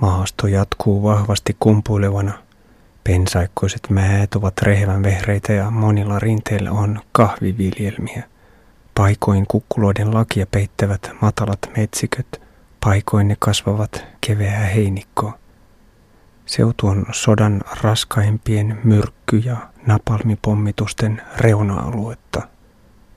Maasto jatkuu vahvasti kumpuilevana. Pensaikkoiset määt ovat rehevän vehreitä ja monilla rinteillä on kahviviljelmiä. Paikoin kukkuloiden lakia peittävät matalat metsiköt, paikoin ne kasvavat keveää heinikkoa. Seutu on sodan raskaimpien myrkky- ja napalmipommitusten reuna-aluetta.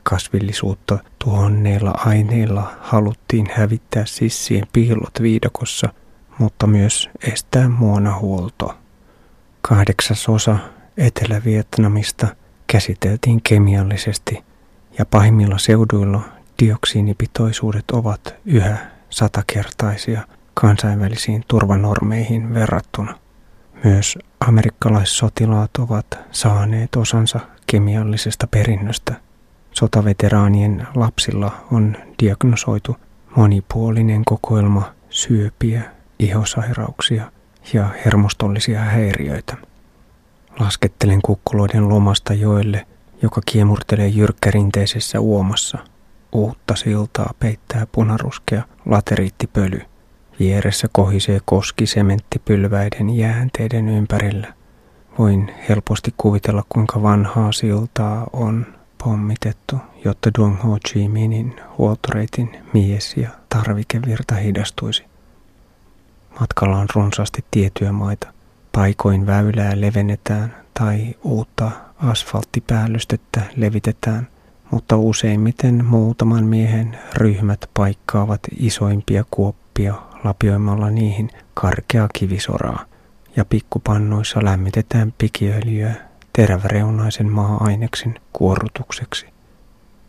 Kasvillisuutta tuhonneilla aineilla haluttiin hävittää sissien piilot viidakossa, mutta myös estää muonahuolto. Kahdeksasosa Etelä-Vietnamista käsiteltiin kemiallisesti ja pahimmilla seuduilla dioksiinipitoisuudet ovat yhä satakertaisia kansainvälisiin turvanormeihin verrattuna. Myös amerikkalaissotilaat ovat saaneet osansa kemiallisesta perinnöstä. Sotaveteraanien lapsilla on diagnosoitu monipuolinen kokoelma syöpiä, ihosairauksia ja hermostollisia häiriöitä. Laskettelen kukkuloiden lomasta joelle, joka kiemurtelee jyrkkärinteisessä uomassa. Uutta siltaa peittää punaruskea lateriittipöly. Vieressä kohisee koski sementtipylväiden jäänteiden ympärillä. Voin helposti kuvitella, kuinka vanhaa siltaa on pommitettu, jotta Duong Ho Chi Minin huoltoreitin mies- ja tarvikevirta hidastuisi. Matkalla on runsaasti tietyömaita. Paikoin väylää levennetään tai uutta asfalttipäällystä levitetään, mutta useimmiten muutaman miehen ryhmät paikkaavat isoimpia kuoppia lapioimalla niihin karkea kivisoraa ja pikkupannoissa lämmitetään pikiöljyä teräväreunaisen maa-aineksen kuorrutukseksi.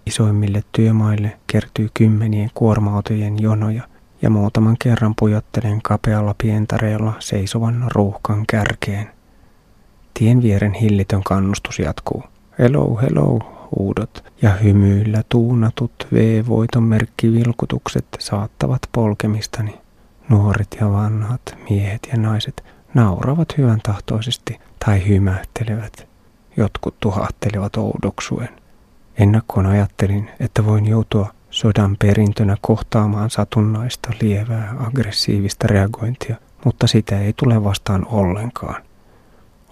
Isoimmille työmaille kertyy kymmenien kuorma-autojen jonoja ja muutaman kerran pujottelen kapealla pientareella seisovan ruuhkan kärkeen. Tien vieren hillitön kannustus jatkuu. Hello, hello, huudot ja hymyillä tuunatut V-voiton merkkivilkutukset saattavat polkemistani. Nuoret ja vanhat, miehet ja naiset nauravat hyvän tahtoisesti tai hymähtelevät. Jotkut tuhahtelevat oudoksuen. Ennakkoon ajattelin, että voin joutua sodan perintönä kohtaamaan satunnaista lievää aggressiivista reagointia, mutta sitä ei tule vastaan ollenkaan.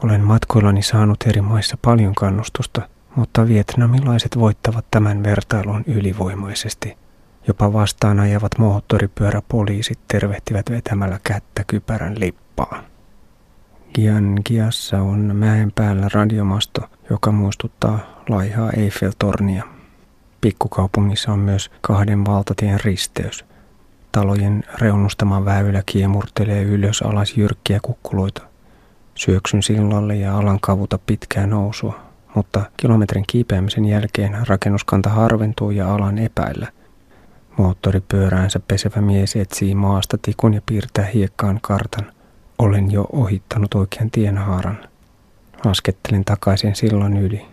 Olen matkoillani saanut eri maissa paljon kannustusta, mutta vietnamilaiset voittavat tämän vertailun ylivoimaisesti. Jopa vastaan ajavat moottoripyöräpoliisit tervehtivät vetämällä kättä kypärän lippaan. Giangiassa on mäen päällä radiomasto, joka muistuttaa laihaa Eiffel-tornia. Pikkukaupungissa on myös kahden valtatien risteys. Talojen reunustama väylä kiemurtelee ylös alas jyrkkiä kukkuloita. Syöksyn sillalle ja alan kavuta pitkää nousua, mutta kilometrin kiipeämisen jälkeen rakennuskanta harventuu ja alan epäillä. Moottoripyöräänsä pesevä mies etsii maasta tikun ja piirtää hiekkaan kartan. Olen jo ohittanut oikean tienhaaran. Laskettelen takaisin sillan yli.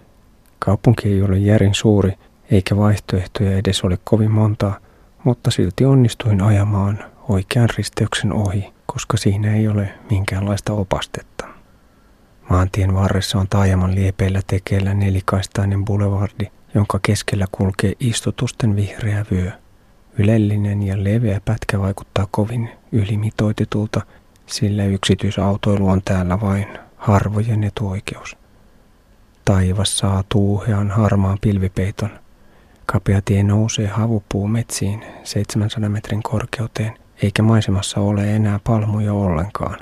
Kaupunki ei ole järin suuri, eikä vaihtoehtoja edes ole kovin montaa, mutta silti onnistuin ajamaan oikean risteyksen ohi, koska siinä ei ole minkäänlaista opastetta. Maantien varressa on taajaman liepeillä tekeillä nelikaistainen boulevardi, jonka keskellä kulkee istutusten vihreä vyö. Ylellinen ja leveä pätkä vaikuttaa kovin ylimitoitetulta, sillä yksityisautoilu on täällä vain harvojen etuoikeus. Taivas saa tuuhean harmaan pilvipeiton. Kapea tie nousee havupuu metsiin 700 metrin korkeuteen, eikä maisemassa ole enää palmuja ollenkaan.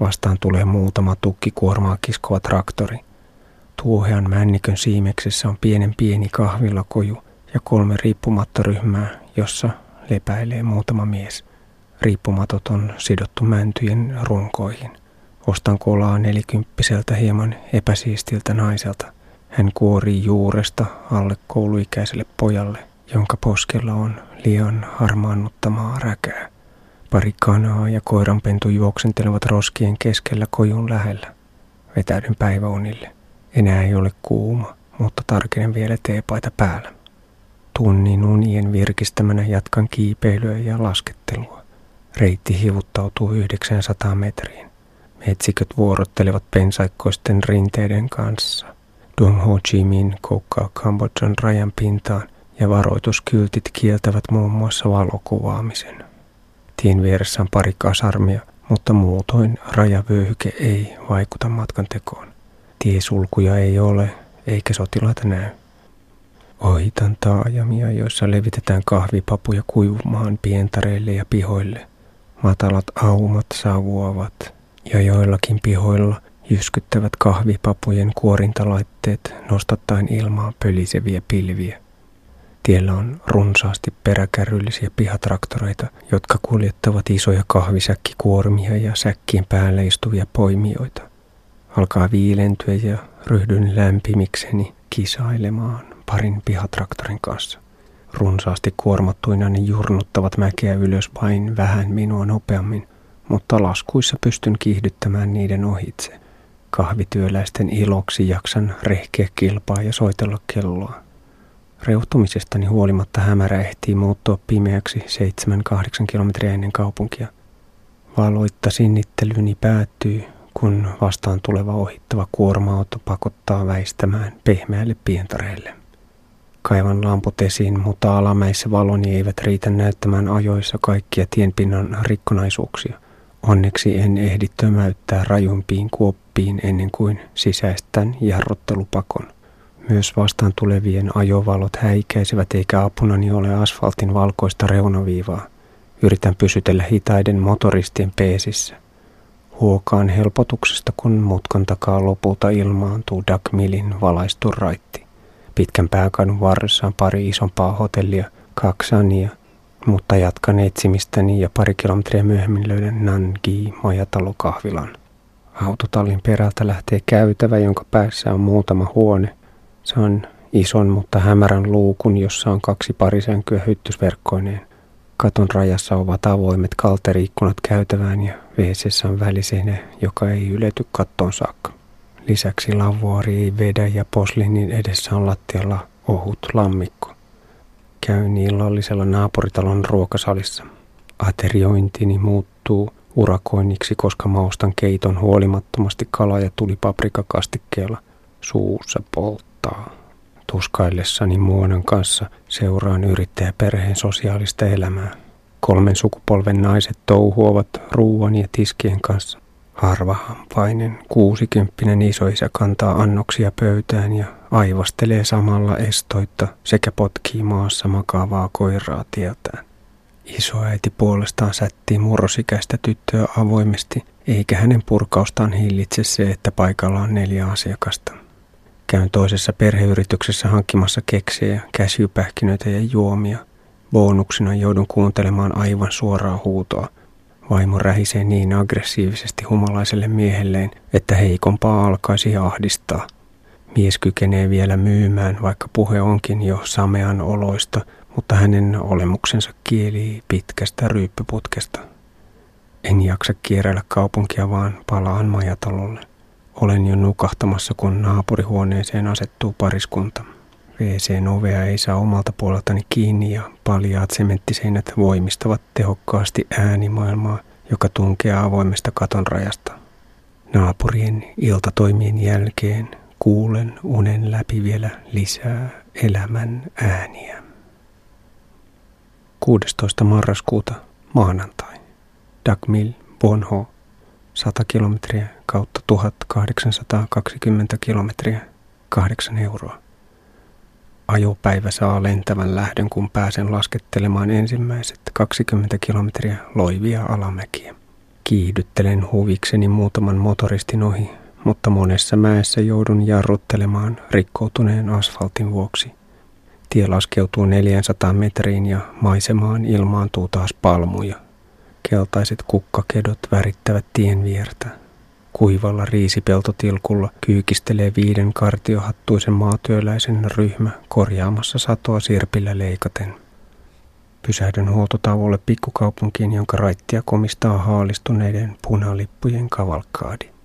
Vastaan tulee muutama tukkikuormaa kiskova traktori. Tuuhean männikön siimeksessä on pienen pieni kahvilakoju ja kolme riippumattoryhmää, jossa lepäilee muutama mies. Riippumatot on sidottu mäntyjen runkoihin. Ostan kolaa nelikymppiseltä hieman epäsiistiltä naiselta. Hän kuorii juuresta alle kouluikäiselle pojalle, jonka poskella on liian harmaannuttamaa räkää. Pari kanaa ja koiranpentu juoksentelevat roskien keskellä kojun lähellä. Vetäydyn päiväunille. Enää ei ole kuuma, mutta tarkenen vielä teepaita päällä. Tunnin unien virkistämänä jatkan kiipeilyä ja laskettelua. Reitti hivuttautuu 900 metriin. Metsiköt vuorottelevat pensaikkoisten rinteiden kanssa. Duong Ho Chi Minh koukkaa Kambodjan rajan pintaan ja varoituskyltit kieltävät muun muassa valokuvaamisen. Tien vieressä on pari kasarmia, mutta muutoin rajavyöhyke ei vaikuta matkan tekoon. Tiesulkuja ei ole, eikä sotilaita näy. Ohitan taajamia, joissa levitetään kahvipapuja kuivumaan pientareille ja pihoille. Matalat aumat savuavat ja joillakin pihoilla jyskyttävät kahvipapujen kuorintalaitteet nostattaen ilmaan pöliseviä pilviä. Tiellä on runsaasti peräkärryllisiä pihatraktoreita, jotka kuljettavat isoja kahvisäkkikuormia ja säkkiin päälle istuvia poimijoita. Alkaa viilentyä ja ryhdyn lämpimikseni kisailemaan parin pihatraktorin kanssa. Runsaasti kuormattuina ne jurnuttavat mäkeä ylös vain vähän minua nopeammin, mutta laskuissa pystyn kiihdyttämään niiden ohitse. Kahvityöläisten iloksi jaksan rehkeä kilpaa ja soitella kelloa. Reuhtumisestani huolimatta hämärä ehtii muuttua pimeäksi 7-8 kilometriä ennen kaupunkia. Valoitta sinnittelyni päättyy, kun vastaan tuleva ohittava kuorma-auto pakottaa väistämään pehmeälle pientareelle. Kaivan lamput esiin, mutta alamäissä valoni eivät riitä näyttämään ajoissa kaikkia tienpinnan rikkonaisuuksia. Onneksi en ehdi tömäyttää rajumpiin kuoppiin ennen kuin sisäistän jarruttelupakon. Myös vastaan tulevien ajovalot häikäisevät eikä apunani ole asfaltin valkoista reunaviivaa. Yritän pysytellä hitaiden motoristien peesissä. Huokaan helpotuksesta, kun mutkan takaa lopulta ilmaantuu Dagmilin valaistu raitti. Pitkän pääkadun varressa on pari isompaa hotellia, kaksania, mutta jatkan etsimistäni ja pari kilometriä myöhemmin löydän Nangi majatalokahvilan. Autotallin perältä lähtee käytävä, jonka päässä on muutama huone – se on ison, mutta hämärän luukun, jossa on kaksi parisänkyä hyttysverkkoineen. Katon rajassa ovat avoimet kalteriikkunat käytävään ja wc on väliseinä, joka ei ylety kattoon saakka. Lisäksi lavuari ei vedä ja poslinin edessä on lattialla ohut lammikko. Käyn illallisella naapuritalon ruokasalissa. Ateriointini muuttuu urakoinniksi, koska maustan keiton huolimattomasti kala- ja tulipaprikakastikkeella. Suussa polttaa. Tuskaillessani muonan kanssa seuraan yrittäjäperheen sosiaalista elämää. Kolmen sukupolven naiset touhuovat ruuan ja tiskien kanssa. Harvahampainen, kuusikymppinen isoisä kantaa annoksia pöytään ja aivastelee samalla estoitta sekä potkii maassa makaavaa koiraa tieltään. Isoäiti puolestaan sättii murrosikäistä tyttöä avoimesti, eikä hänen purkaustaan hillitse se, että paikalla on neljä asiakasta. Käyn toisessa perheyrityksessä hankkimassa keksejä, käsypähkinöitä ja juomia. Bonuksina joudun kuuntelemaan aivan suoraa huutoa. Vaimo rähisee niin aggressiivisesti humalaiselle miehelleen, että heikompaa alkaisi ahdistaa. Mies kykenee vielä myymään, vaikka puhe onkin jo samean oloista, mutta hänen olemuksensa kielii pitkästä ryyppyputkesta. En jaksa kierrellä kaupunkia, vaan palaan majatalolle. Olen jo nukahtamassa, kun naapurihuoneeseen asettuu pariskunta. WC-ovea ei saa omalta puoleltani kiinni ja paljaat sementtiseinät voimistavat tehokkaasti äänimaailmaa, joka tunkeaa avoimesta katon rajasta. Naapurien iltatoimien jälkeen kuulen unen läpi vielä lisää elämän ääniä. 16. marraskuuta maanantai. Dagmil Bonho 100 kilometriä kautta 1820 kilometriä, 8 euroa. Ajopäivä saa lentävän lähdön, kun pääsen laskettelemaan ensimmäiset 20 kilometriä loivia alamäkiä. Kiihdyttelen huvikseni muutaman motoristin ohi, mutta monessa mäessä joudun jarruttelemaan rikkoutuneen asfaltin vuoksi. Tie laskeutuu 400 metriin ja maisemaan ilmaantuu taas palmuja. Keltaiset kukkakedot värittävät tien viertä. Kuivalla riisipeltotilkulla kyykistelee viiden kartiohattuisen maatyöläisen ryhmä korjaamassa satoa sirpillä leikaten. Pysähdyn huoltotauolle pikkukaupunkiin, jonka raittia komistaa haalistuneiden punalippujen kavalkaadi.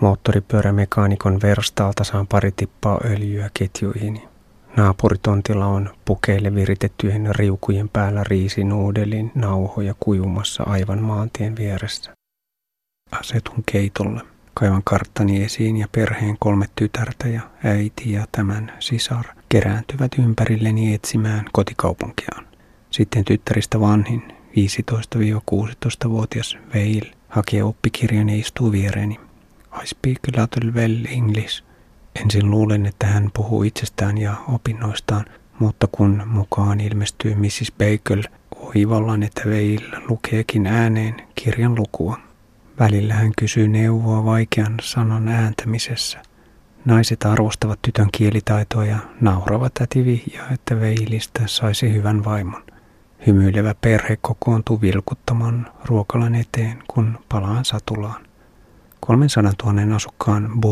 Moottoripyörämekaanikon verstaalta saan pari tippaa öljyä ketjuihini. Naapuritontilla on pukeille viritettyjen riukujen päällä riisinuudelin nauhoja kuivumassa aivan maantien vieressä. Asetun keitolle. Kaivan karttani esiin ja perheen kolme tytärtä ja äiti ja tämän sisar kerääntyvät ympärilleni etsimään kotikaupunkiaan. Sitten tyttäristä vanhin, 15-16-vuotias Veil, hakee oppikirjan ja istuu viereeni. I speak a little well English. Ensin luulen, että hän puhuu itsestään ja opinnoistaan, mutta kun mukaan ilmestyy Mrs. Baker, oivallan, että Veil lukeekin ääneen kirjan lukua. Välillä hän kysyy neuvoa vaikean sanan ääntämisessä. Naiset arvostavat tytön kielitaitoa ja nauravat täti vihjaa, että Veilistä saisi hyvän vaimon. Hymyilevä perhe kokoontuu vilkuttamaan ruokalan eteen, kun palaan satulaan. 300 000 asukkaan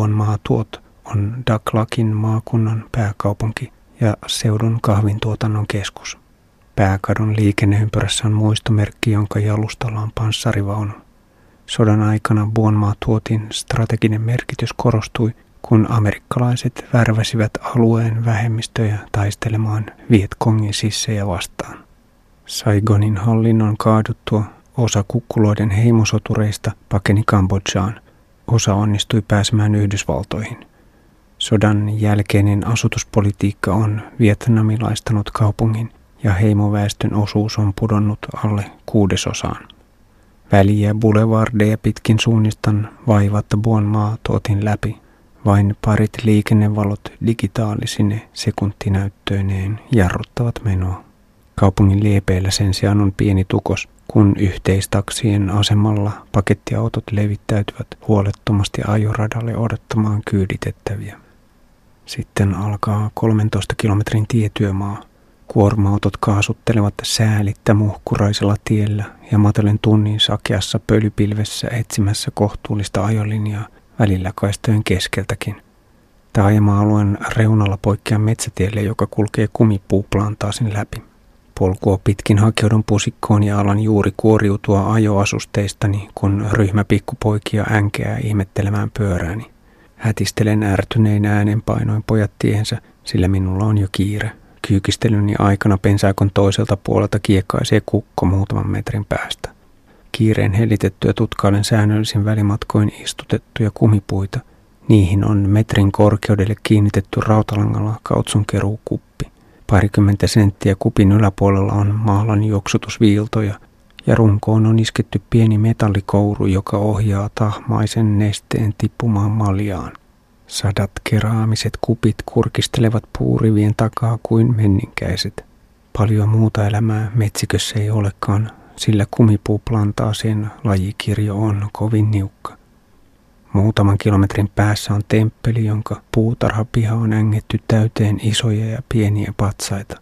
tuot on Daklakin maakunnan pääkaupunki ja seudun kahvintuotannon keskus. Pääkadun liikenneympyrässä on muistomerkki, jonka jalustalla on panssarivaunu. Sodan aikana tuotin strateginen merkitys korostui, kun amerikkalaiset värväsivät alueen vähemmistöjä taistelemaan Vietkongin sissejä vastaan. Saigonin hallinnon kaaduttua osa kukkuloiden heimosotureista pakeni Kambodžaan. Osa onnistui pääsemään Yhdysvaltoihin. Sodan jälkeinen asutuspolitiikka on vietnamilaistanut kaupungin ja heimoväestön osuus on pudonnut alle kuudesosaan. Väliä boulevardeja pitkin suunnistan vaivatta Buonmaa tuotin läpi. Vain parit liikennevalot digitaalisine sekuntinäyttöineen jarruttavat menoa. Kaupungin liepeillä sen sijaan on pieni tukos, kun yhteistaksien asemalla pakettiautot levittäytyvät huolettomasti ajoradalle odottamaan kyyditettäviä. Sitten alkaa 13 kilometrin tietyömaa. Kuorma-autot kaasuttelevat säälittä muhkuraisella tiellä ja matelen tunnin sakeassa pölypilvessä etsimässä kohtuullista ajolinjaa välillä kaistojen keskeltäkin. Taajama-alueen reunalla poikkeaa metsätielle, joka kulkee kumipuuplantaasin läpi. Polkua pitkin hakeudun pusikkoon ja alan juuri kuoriutua ajoasusteistani, kun ryhmä pikkupoikia änkeää ihmettelemään pyörääni. Hätistelen ärtynein äänenpainoin pojat tiehensä, sillä minulla on jo kiire. Kyykistelyni aikana pensaakon toiselta puolelta kiekkaisee kukko muutaman metrin päästä. Kiireen helitettyä tutkailen säännöllisin välimatkoin istutettuja kumipuita. Niihin on metrin korkeudelle kiinnitetty rautalangalla kautsunkeruukuppi. Parikymmentä senttiä kupin yläpuolella on maalan juoksutusviiltoja ja runkoon on isketty pieni metallikouru, joka ohjaa tahmaisen nesteen tippumaan maljaan. Sadat keraamiset kupit kurkistelevat puurivien takaa kuin menninkäiset. Paljon muuta elämää metsikössä ei olekaan, sillä kumipuuplantaasien lajikirjo on kovin niukka. Muutaman kilometrin päässä on temppeli, jonka puutarhapiha on ängetty täyteen isoja ja pieniä patsaita.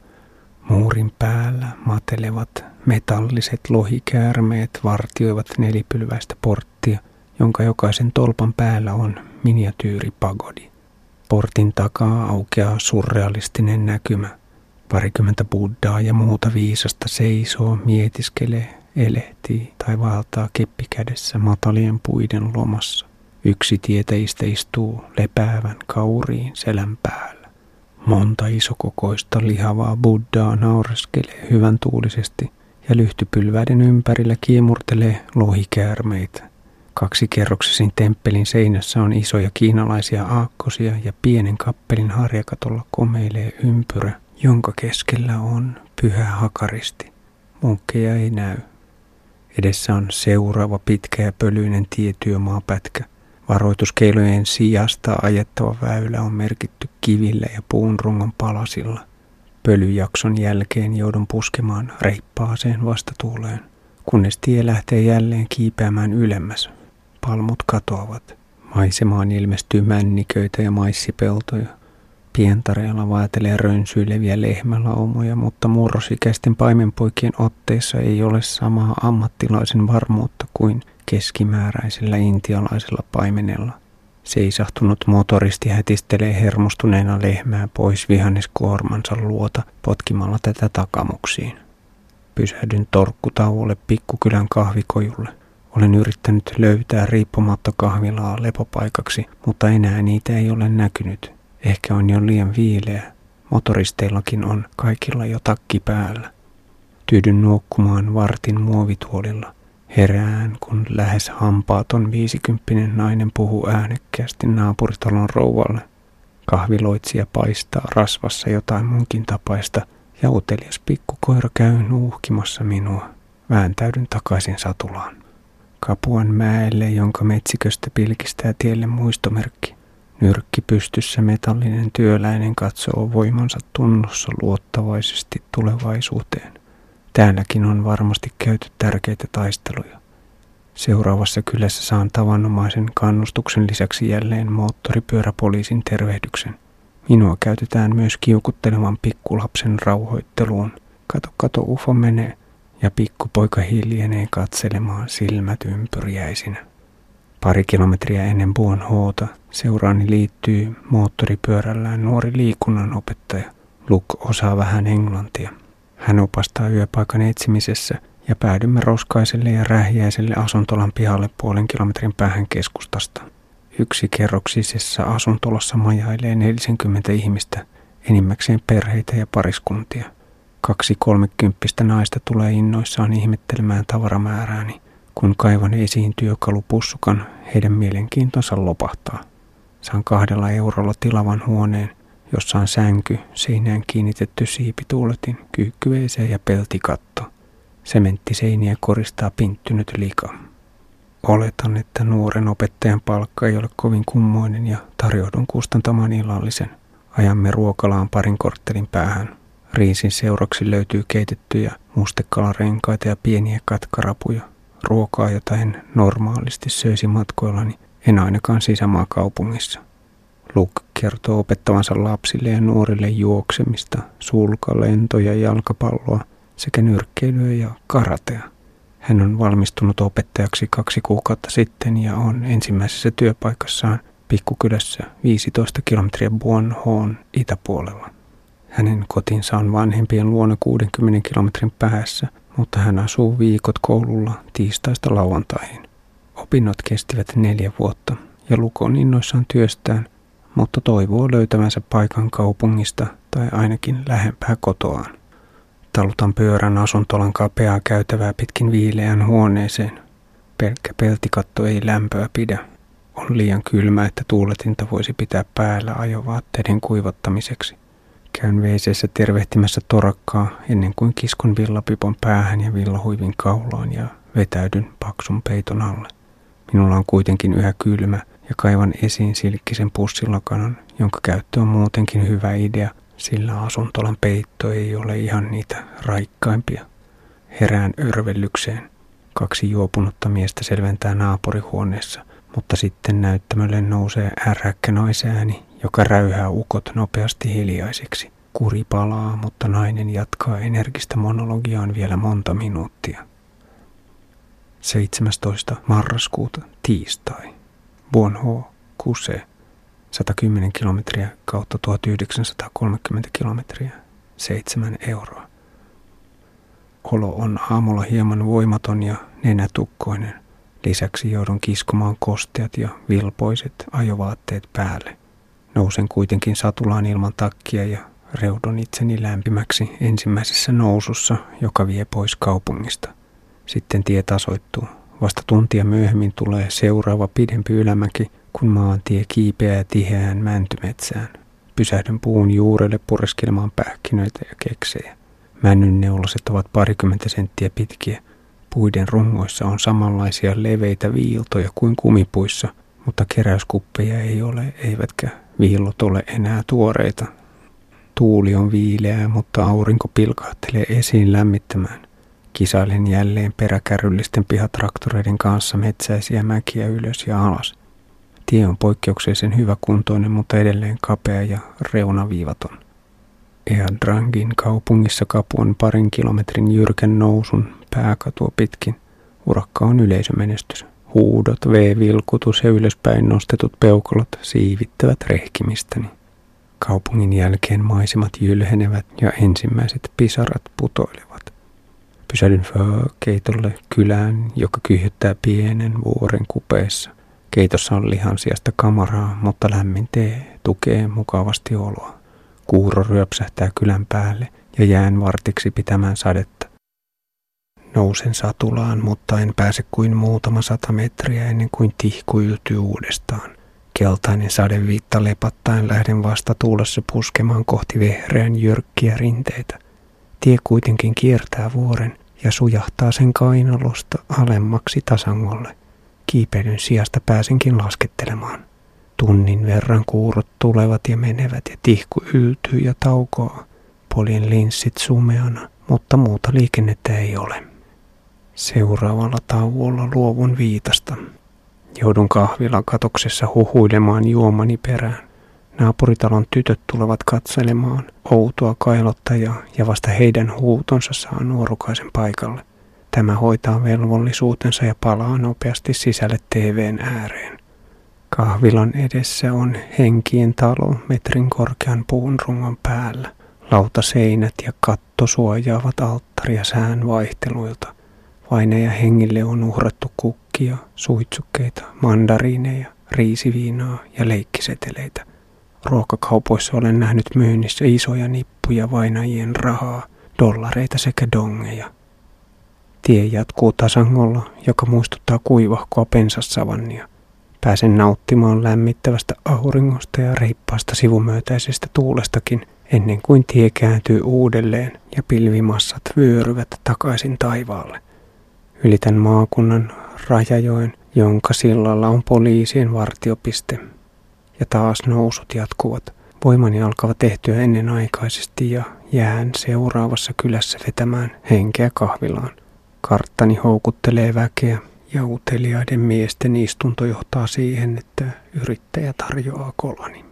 Muurin päällä matelevat metalliset lohikäärmeet vartioivat nelipylväistä porttia, jonka jokaisen tolpan päällä on miniatyyripagodi. Portin takaa aukeaa surrealistinen näkymä. Parikymmentä buddhaa ja muuta viisasta seisoo, mietiskelee, elehtii tai vaeltaa keppikädessä matalien puiden lomassa. Yksi tietäjistä istuu lepäävän kauriin selän päällä. Monta isokokoista lihavaa buddhaa naureskelee hyvän tuulisesti ja lyhtypylväiden ympärillä kiemurtelee lohikäärmeitä. Kaksi kerroksisin temppelin seinässä on isoja kiinalaisia aakkosia ja pienen kappelin harjakatolla komeilee ympyrä, jonka keskellä on pyhä hakaristi. Munkkeja ei näy. Edessä on seuraava pitkä ja pölyinen tietyömaapätkä – Varoituskeilojen sijasta ajettava väylä on merkitty kivillä ja puun rungon palasilla. Pölyjakson jälkeen joudun puskemaan reippaaseen vastatuuleen, kunnes tie lähtee jälleen kiipeämään ylemmäs. Palmut katoavat. Maisemaan ilmestyy männiköitä ja maissipeltoja. Pientareella vaatelee rönsyileviä lehmälaumoja, mutta murrosikäisten paimenpoikien otteissa ei ole samaa ammattilaisen varmuutta kuin – keskimääräisellä intialaisella paimenella. Seisahtunut motoristi hätistelee hermostuneena lehmää pois vihanneskuormansa luota potkimalla tätä takamuksiin. Pysähdyn torkkutauolle pikkukylän kahvikojulle. Olen yrittänyt löytää riippumatta kahvilaa lepopaikaksi, mutta enää niitä ei ole näkynyt. Ehkä on jo liian viileä. Motoristeillakin on kaikilla jo takki päällä. Tyydyn nuokkumaan vartin muovituolilla. Herään, kun lähes hampaaton viisikymppinen nainen puhuu äänekkäästi naapuritalon rouvalle. Kahviloitsija paistaa rasvassa jotain munkin tapaista ja utelias pikkukoira käy nuuhkimassa minua. Vääntäydyn takaisin satulaan. Kapuan mäelle, jonka metsiköstä pilkistää tielle muistomerkki. Nyrkki pystyssä metallinen työläinen katsoo voimansa tunnossa luottavaisesti tulevaisuuteen. Täälläkin on varmasti käyty tärkeitä taisteluja. Seuraavassa kylässä saan tavanomaisen kannustuksen lisäksi jälleen moottoripyöräpoliisin tervehdyksen. Minua käytetään myös kiukuttelevan pikkulapsen rauhoitteluun. Kato, kato, ufo menee. Ja pikkupoika hiljenee katselemaan silmät ympyriäisinä. Pari kilometriä ennen Buon Hoota seuraani liittyy moottoripyörällään nuori liikunnan opettaja. Luke osaa vähän englantia. Hän opastaa yöpaikan etsimisessä ja päädymme roskaiselle ja rähjäiselle asuntolan pihalle puolen kilometrin päähän keskustasta. Yksi kerroksisessa asuntolassa majailee 40 ihmistä, enimmäkseen perheitä ja pariskuntia. Kaksi kolmekymppistä naista tulee innoissaan ihmettelemään tavaramäärääni. Kun kaivan esiin työkalupussukan, heidän mielenkiintonsa lopahtaa. Saan kahdella eurolla tilavan huoneen, jossa on sänky, seinään kiinnitetty siipituuletin, kyykkyveeseen ja peltikatto. Sementtiseiniä koristaa pinttynyt lika. Oletan, että nuoren opettajan palkka ei ole kovin kummoinen ja tarjoudun kustantamaan illallisen. Ajamme ruokalaan parin korttelin päähän. Riisin seuraksi löytyy keitettyjä mustekalarenkaita ja pieniä katkarapuja. Ruokaa, jota en normaalisti söisi matkoillani, en ainakaan sisämaakaupungissa. Luke kertoo opettavansa lapsille ja nuorille juoksemista, sulkalentoja, jalkapalloa sekä nyrkkeilyä ja karatea. Hän on valmistunut opettajaksi kaksi kuukautta sitten ja on ensimmäisessä työpaikassaan pikkukylässä 15 kilometriä Buon Hoon itäpuolella. Hänen kotinsa on vanhempien luona 60 kilometrin päässä, mutta hän asuu viikot koululla tiistaista lauantaihin. Opinnot kestivät neljä vuotta ja Luko on innoissaan työstään, mutta toivoo löytävänsä paikan kaupungista tai ainakin lähempää kotoaan. Talutan pyörän asuntolan kapeaa käytävää pitkin viileän huoneeseen. Pelkkä peltikatto ei lämpöä pidä. On liian kylmä, että tuuletinta voisi pitää päällä ajovaatteiden kuivattamiseksi. Käyn veiseessä tervehtimässä torakkaa ennen kuin kiskon villapipon päähän ja villahuivin kaulaan ja vetäydyn paksun peiton alle. Minulla on kuitenkin yhä kylmä ja kaivan esiin silkkisen pussilakanan, jonka käyttö on muutenkin hyvä idea, sillä asuntolan peitto ei ole ihan niitä raikkaimpia. Herään örvellykseen. Kaksi juopunutta miestä selventää naapurihuoneessa, mutta sitten näyttämölle nousee ärhäkkä naisääni, joka räyhää ukot nopeasti hiljaisiksi. Kuri palaa, mutta nainen jatkaa energistä monologiaan vielä monta minuuttia. 17. marraskuuta tiistai. Buonho, Kuse, 110 kilometriä kautta 1930 kilometriä, 7 euroa. Olo on aamulla hieman voimaton ja nenätukkoinen. Lisäksi joudun kiskomaan kosteat ja vilpoiset ajovaatteet päälle. Nousen kuitenkin satulaan ilman takkia ja reudon itseni lämpimäksi ensimmäisessä nousussa, joka vie pois kaupungista. Sitten tie tasoittuu. Vasta tuntia myöhemmin tulee seuraava pidempi ylämäki, kun maantie kiipeää tiheään mäntymetsään. Pysähdyn puun juurelle pureskelemaan pähkinöitä ja keksejä. Männyn neulaset ovat parikymmentä senttiä pitkiä. Puiden rungoissa on samanlaisia leveitä viiltoja kuin kumipuissa, mutta keräyskuppeja ei ole, eivätkä viillot ole enää tuoreita. Tuuli on viileää, mutta aurinko pilkahtelee esiin lämmittämään. Kisailen jälleen peräkärryllisten pihatraktoreiden kanssa metsäisiä mäkiä ylös ja alas. Tie on poikkeuksellisen hyväkuntoinen, mutta edelleen kapea ja reunaviivaton. Eadrangin kaupungissa kapuan parin kilometrin jyrkän nousun pääkatua pitkin. Urakka on yleisömenestys. Huudot, V-vilkutus ja ylöspäin nostetut peukalot siivittävät rehkimistäni. Kaupungin jälkeen maisemat jylhenevät ja ensimmäiset pisarat putoilevat. Pysähdyn keitolle kylään, joka kyhyttää pienen vuoren kupeessa. Keitossa on lihan sijasta kamaraa, mutta lämmin tee tukee mukavasti oloa. Kuuro ryöpsähtää kylän päälle ja jään vartiksi pitämään sadetta. Nousen satulaan, mutta en pääse kuin muutama sata metriä ennen kuin tihku yltyy uudestaan. Keltainen sadeviitta lepattaen lähden vasta tuulessa puskemaan kohti vehreän jyrkkiä rinteitä. Tie kuitenkin kiertää vuoren ja sujahtaa sen kainalosta alemmaksi tasangolle. Kiipeilyn sijasta pääsenkin laskettelemaan. Tunnin verran kuurot tulevat ja menevät ja tihku yltyy ja taukoaa. Polien linssit sumeana, mutta muuta liikennettä ei ole. Seuraavalla tauolla luovun viitasta. Joudun kahvilan katoksessa huhuilemaan juomani perään. Naapuritalon tytöt tulevat katselemaan outoa kailottajaa ja vasta heidän huutonsa saa nuorukaisen paikalle. Tämä hoitaa velvollisuutensa ja palaa nopeasti sisälle TVn ääreen. Kahvilan edessä on henkien talo metrin korkean puun rungon päällä. Lautaseinät ja katto suojaavat alttaria sään vaihteluilta. Vaineja hengille on uhrattu kukkia, suitsukkeita, mandariineja, riisiviinaa ja leikkiseteleitä. Ruokakaupoissa olen nähnyt myynnissä isoja nippuja vainajien rahaa, dollareita sekä dongeja. Tie jatkuu tasangolla, joka muistuttaa kuivahkoa pensassavannia. Pääsen nauttimaan lämmittävästä auringosta ja reippaasta sivumyötäisestä tuulestakin ennen kuin tie kääntyy uudelleen ja pilvimassat vyöryvät takaisin taivaalle. Ylitän maakunnan Rajajoen, jonka sillalla on poliisien vartiopiste. Ja taas nousut jatkuvat. Voimani alkavat tehtyä ennenaikaisesti ja jään seuraavassa kylässä vetämään henkeä kahvilaan. Karttani houkuttelee väkeä ja uteliaiden miesten istunto johtaa siihen, että yrittäjä tarjoaa kolani.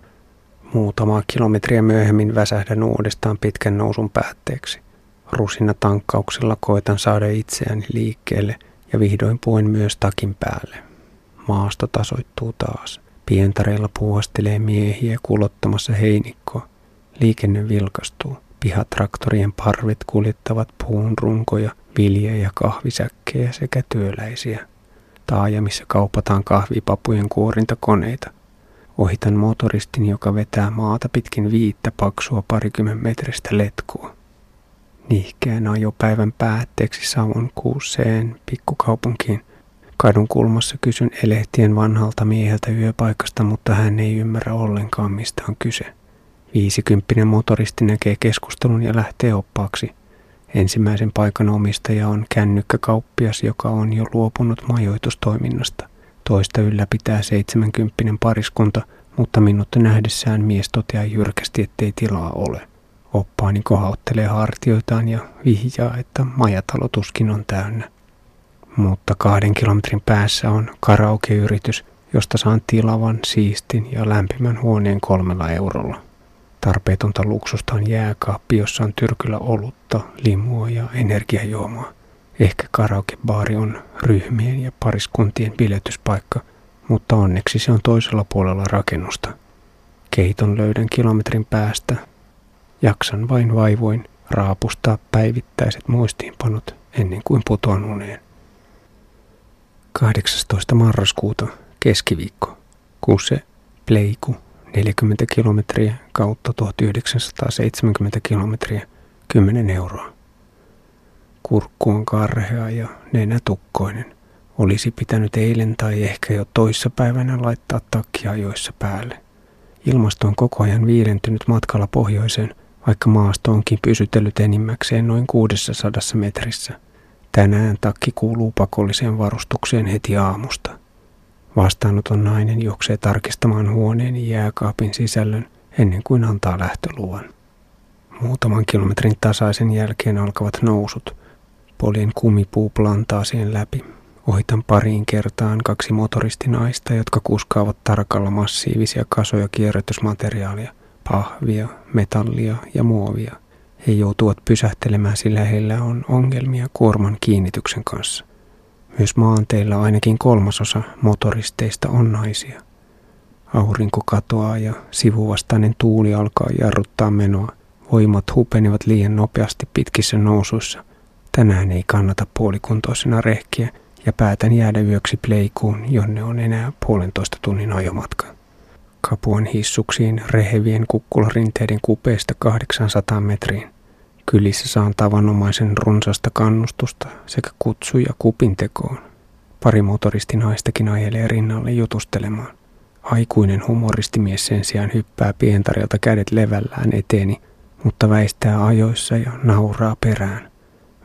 Muutamaa kilometriä myöhemmin väsähdän uudestaan pitkän nousun päätteeksi. Rusina tankkauksella koitan saada itseäni liikkeelle ja vihdoin puen myös takin päälle. Maasto tasoittuu taas. Pientareilla puuhastelee miehiä kulottamassa heinikkoa. Liikenne vilkastuu. Pihatraktorien parvit kuljettavat puun runkoja, vilja- ja kahvisäkkejä sekä työläisiä. Taajamissa kaupataan kahvipapujen kuorintakoneita. Ohitan motoristin, joka vetää maata pitkin viittä paksua parikymmen metristä letkua. Nihkeän ajopäivän päätteeksi Savon kuuseen pikkukaupunkiin. Kadun kulmassa kysyn elehtien vanhalta mieheltä yöpaikasta, mutta hän ei ymmärrä ollenkaan mistä on kyse. Viisikymppinen motoristi näkee keskustelun ja lähtee oppaaksi. Ensimmäisen paikan omistaja on kännykkäkauppias, joka on jo luopunut majoitustoiminnasta. Toista ylläpitää seitsemänkymppinen pariskunta, mutta minut nähdessään mies toteaa jyrkästi, ettei tilaa ole. Oppaani kohauttelee hartioitaan ja vihjaa, että majatalo tuskin on täynnä. Mutta kahden kilometrin päässä on karaokeyritys, josta saan tilavan, siistin ja lämpimän huoneen kolmella eurolla. Tarpeetonta luksusta on jääkaappi, jossa on tyrkyllä olutta, limua ja energiajuomaa. Ehkä karaokebaari on ryhmien ja pariskuntien biletyspaikka, mutta onneksi se on toisella puolella rakennusta. Keiton löydän kilometrin päästä Jaksan vain vaivoin raapustaa päivittäiset muistiinpanot ennen kuin putoan uneen. 18. marraskuuta, keskiviikko. Kuse, Pleiku, 40 kilometriä kautta 1970 kilometriä, 10 euroa. Kurkku on karhea ja nenä tukkoinen. Olisi pitänyt eilen tai ehkä jo toissa päivänä laittaa takkia joissa päälle. Ilmasto on koko ajan viilentynyt matkalla pohjoiseen – vaikka maasto onkin pysytellyt enimmäkseen noin 600 metrissä. Tänään takki kuuluu pakolliseen varustukseen heti aamusta. Vastaanoton nainen juoksee tarkistamaan huoneen jääkaapin sisällön ennen kuin antaa lähtöluvan. Muutaman kilometrin tasaisen jälkeen alkavat nousut. Polien kumipuu plantaa siihen läpi. Ohitan pariin kertaan kaksi motoristinaista, jotka kuskaavat tarkalla massiivisia kasoja kierrätysmateriaalia – pahvia, metallia ja muovia. He joutuvat pysähtelemään, sillä heillä on ongelmia kuorman kiinnityksen kanssa. Myös maanteilla ainakin kolmasosa motoristeista on naisia. Aurinko katoaa ja sivuvastainen tuuli alkaa jarruttaa menoa. Voimat hupenivat liian nopeasti pitkissä nousuissa. Tänään ei kannata puolikuntoisena rehkiä ja päätän jäädä yöksi pleikuun, jonne on enää puolentoista tunnin ajomatka. Kapuan hissuksiin rehevien kukkularinteiden kupeesta 800 metriin. Kylissä saan tavanomaisen runsasta kannustusta sekä kutsuja kupintekoon. Pari motoristinaistakin ajelee rinnalle jutustelemaan. Aikuinen humoristimies sen sijaan hyppää pientarilta kädet levällään eteeni, mutta väistää ajoissa ja nauraa perään.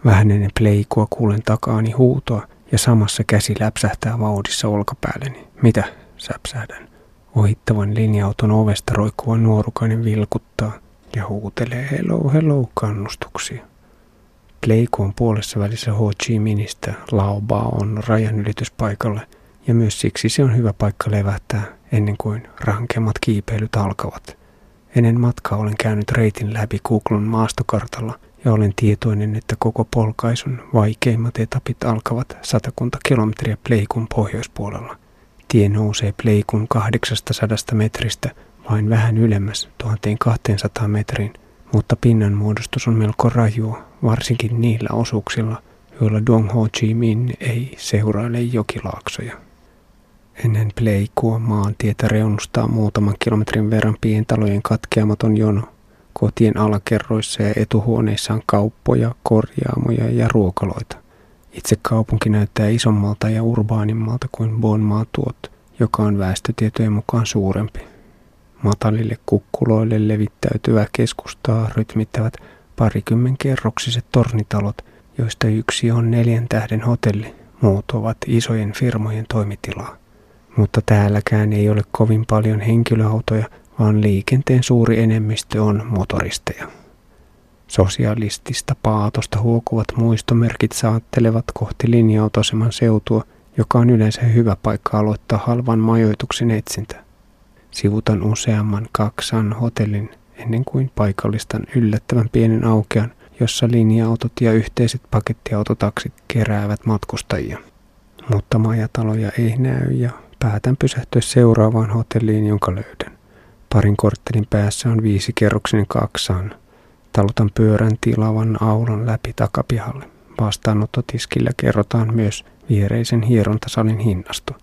Vähän ennen pleikua kuulen takaani huutoa ja samassa käsi läpsähtää vauhdissa olkapäälleni. Mitä? säpsähdän. Ohittavan linja-auton ovesta roikkuva nuorukainen vilkuttaa ja huutelee hello hello kannustuksia. Pleiku on puolessa välissä Ho Chi Minhistä, Laoba on rajanylityspaikalle ja myös siksi se on hyvä paikka levähtää ennen kuin rankemmat kiipeilyt alkavat. Ennen matkaa olen käynyt reitin läpi Googlun maastokartalla ja olen tietoinen, että koko polkaisun vaikeimmat etapit alkavat satakunta kilometriä Pleikun pohjoispuolella. Tie nousee Pleikun 800 metristä vain vähän ylemmäs 1200 metriin, mutta pinnanmuodostus on melko rajua, varsinkin niillä osuuksilla, joilla Dong Ho Chi Minh ei seuraile jokilaaksoja. Ennen Pleikua maantietä reunustaa muutaman kilometrin verran pientalojen katkeamaton jono. Kotien alakerroissa ja etuhuoneissa on kauppoja, korjaamoja ja ruokaloita. Itse kaupunki näyttää isommalta ja urbaanimmalta kuin Bon Matuot, joka on väestötietojen mukaan suurempi. Matalille kukkuloille levittäytyvää keskustaa rytmittävät kerroksiset tornitalot, joista yksi on neljän tähden hotelli, muut ovat isojen firmojen toimitilaa. Mutta täälläkään ei ole kovin paljon henkilöautoja, vaan liikenteen suuri enemmistö on motoristeja. Sosialistista paatosta huokuvat muistomerkit saattelevat kohti linja-autoaseman seutua, joka on yleensä hyvä paikka aloittaa halvan majoituksen etsintä. Sivutan useamman kaksan hotellin ennen kuin paikallistan yllättävän pienen aukean, jossa linja-autot ja yhteiset pakettiautotaksit keräävät matkustajia. Mutta majataloja ei näy ja päätän pysähtyä seuraavaan hotelliin, jonka löydän. Parin korttelin päässä on viisi kerroksinen kaksan. Talutan pyörän tilavan aulan läpi takapihalle. Vastaanottotiskillä kerrotaan myös viereisen hierontasalin hinnasto.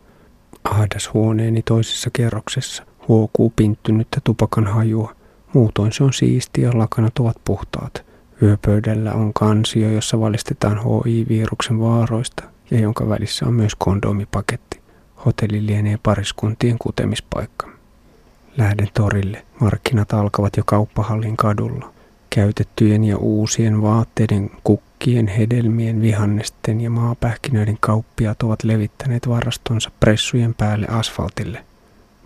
Ahdas huoneeni toisessa kerroksessa huokuu pinttynyttä tupakan hajua. Muutoin se on siistiä lakanat ovat puhtaat. Yöpöydällä on kansio, jossa valistetaan HI-viruksen vaaroista ja jonka välissä on myös kondomipaketti. Hotelli lienee pariskuntien kutemispaikka. Lähden torille. Markkinat alkavat jo kauppahallin kadulla. Käytettyjen ja uusien vaatteiden, kukkien, hedelmien, vihannesten ja maapähkinöiden kauppiaat ovat levittäneet varastonsa pressujen päälle asfaltille.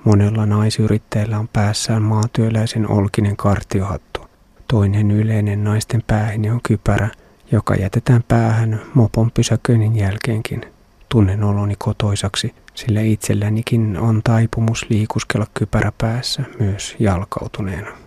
Monella naisyrittäjällä on päässään maatyöläisen olkinen kartiohattu. Toinen yleinen naisten päähine on kypärä, joka jätetään päähän mopon pysäköinnin jälkeenkin. Tunnen oloni kotoisaksi, sillä itsellänikin on taipumus liikuskella kypärä päässä myös jalkautuneena.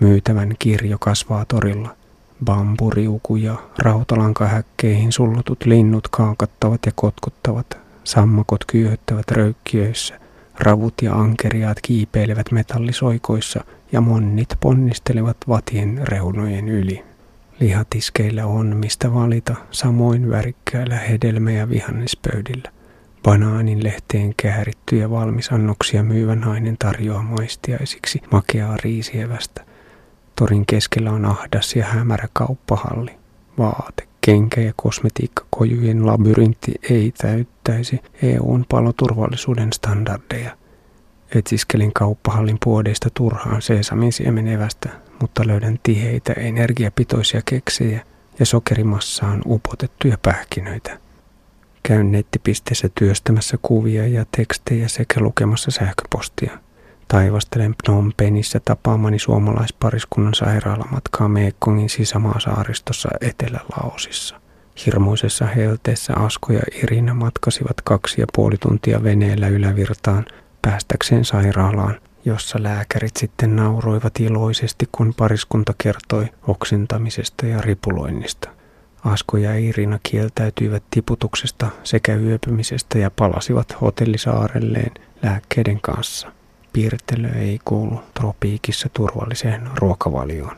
Myytävän kirjo kasvaa torilla. Bamburiuku ja rautalankahäkkeihin sullotut linnut kaakattavat ja kotkuttavat. Sammakot kyyhöttävät röykkiöissä. Ravut ja ankeriaat kiipeilevät metallisoikoissa ja monnit ponnistelevat vatien reunojen yli. Lihatiskeillä on mistä valita, samoin värikkäillä hedelmä- ja vihannispöydillä. Banaanin lehteen käärittyjä valmisannoksia myyvä nainen tarjoaa maistiaisiksi makeaa riisievästä. Torin keskellä on ahdas ja hämärä kauppahalli. Vaate, kenkä ja kosmetiikkakojujen labyrintti ei täyttäisi EUn paloturvallisuuden standardeja. Etsiskelin kauppahallin puodeista turhaan seesamin siemenevästä, mutta löydän tiheitä energiapitoisia keksejä ja sokerimassaan upotettuja pähkinöitä. Käyn nettipisteessä työstämässä kuvia ja tekstejä sekä lukemassa sähköpostia. Taivastelen Phnom Penhissä tapaamani suomalaispariskunnan sairaalamatkaa Meekongin sisämaasaaristossa Etelä-Laosissa. Hirmuisessa helteessä Asko ja Irina matkasivat kaksi ja puoli tuntia veneellä ylävirtaan päästäkseen sairaalaan, jossa lääkärit sitten nauroivat iloisesti, kun pariskunta kertoi oksentamisesta ja ripuloinnista. Asko ja Irina kieltäytyivät tiputuksesta sekä yöpymisestä ja palasivat hotellisaarelleen lääkkeiden kanssa. Piirtely ei kuulu tropiikissa turvalliseen ruokavalioon.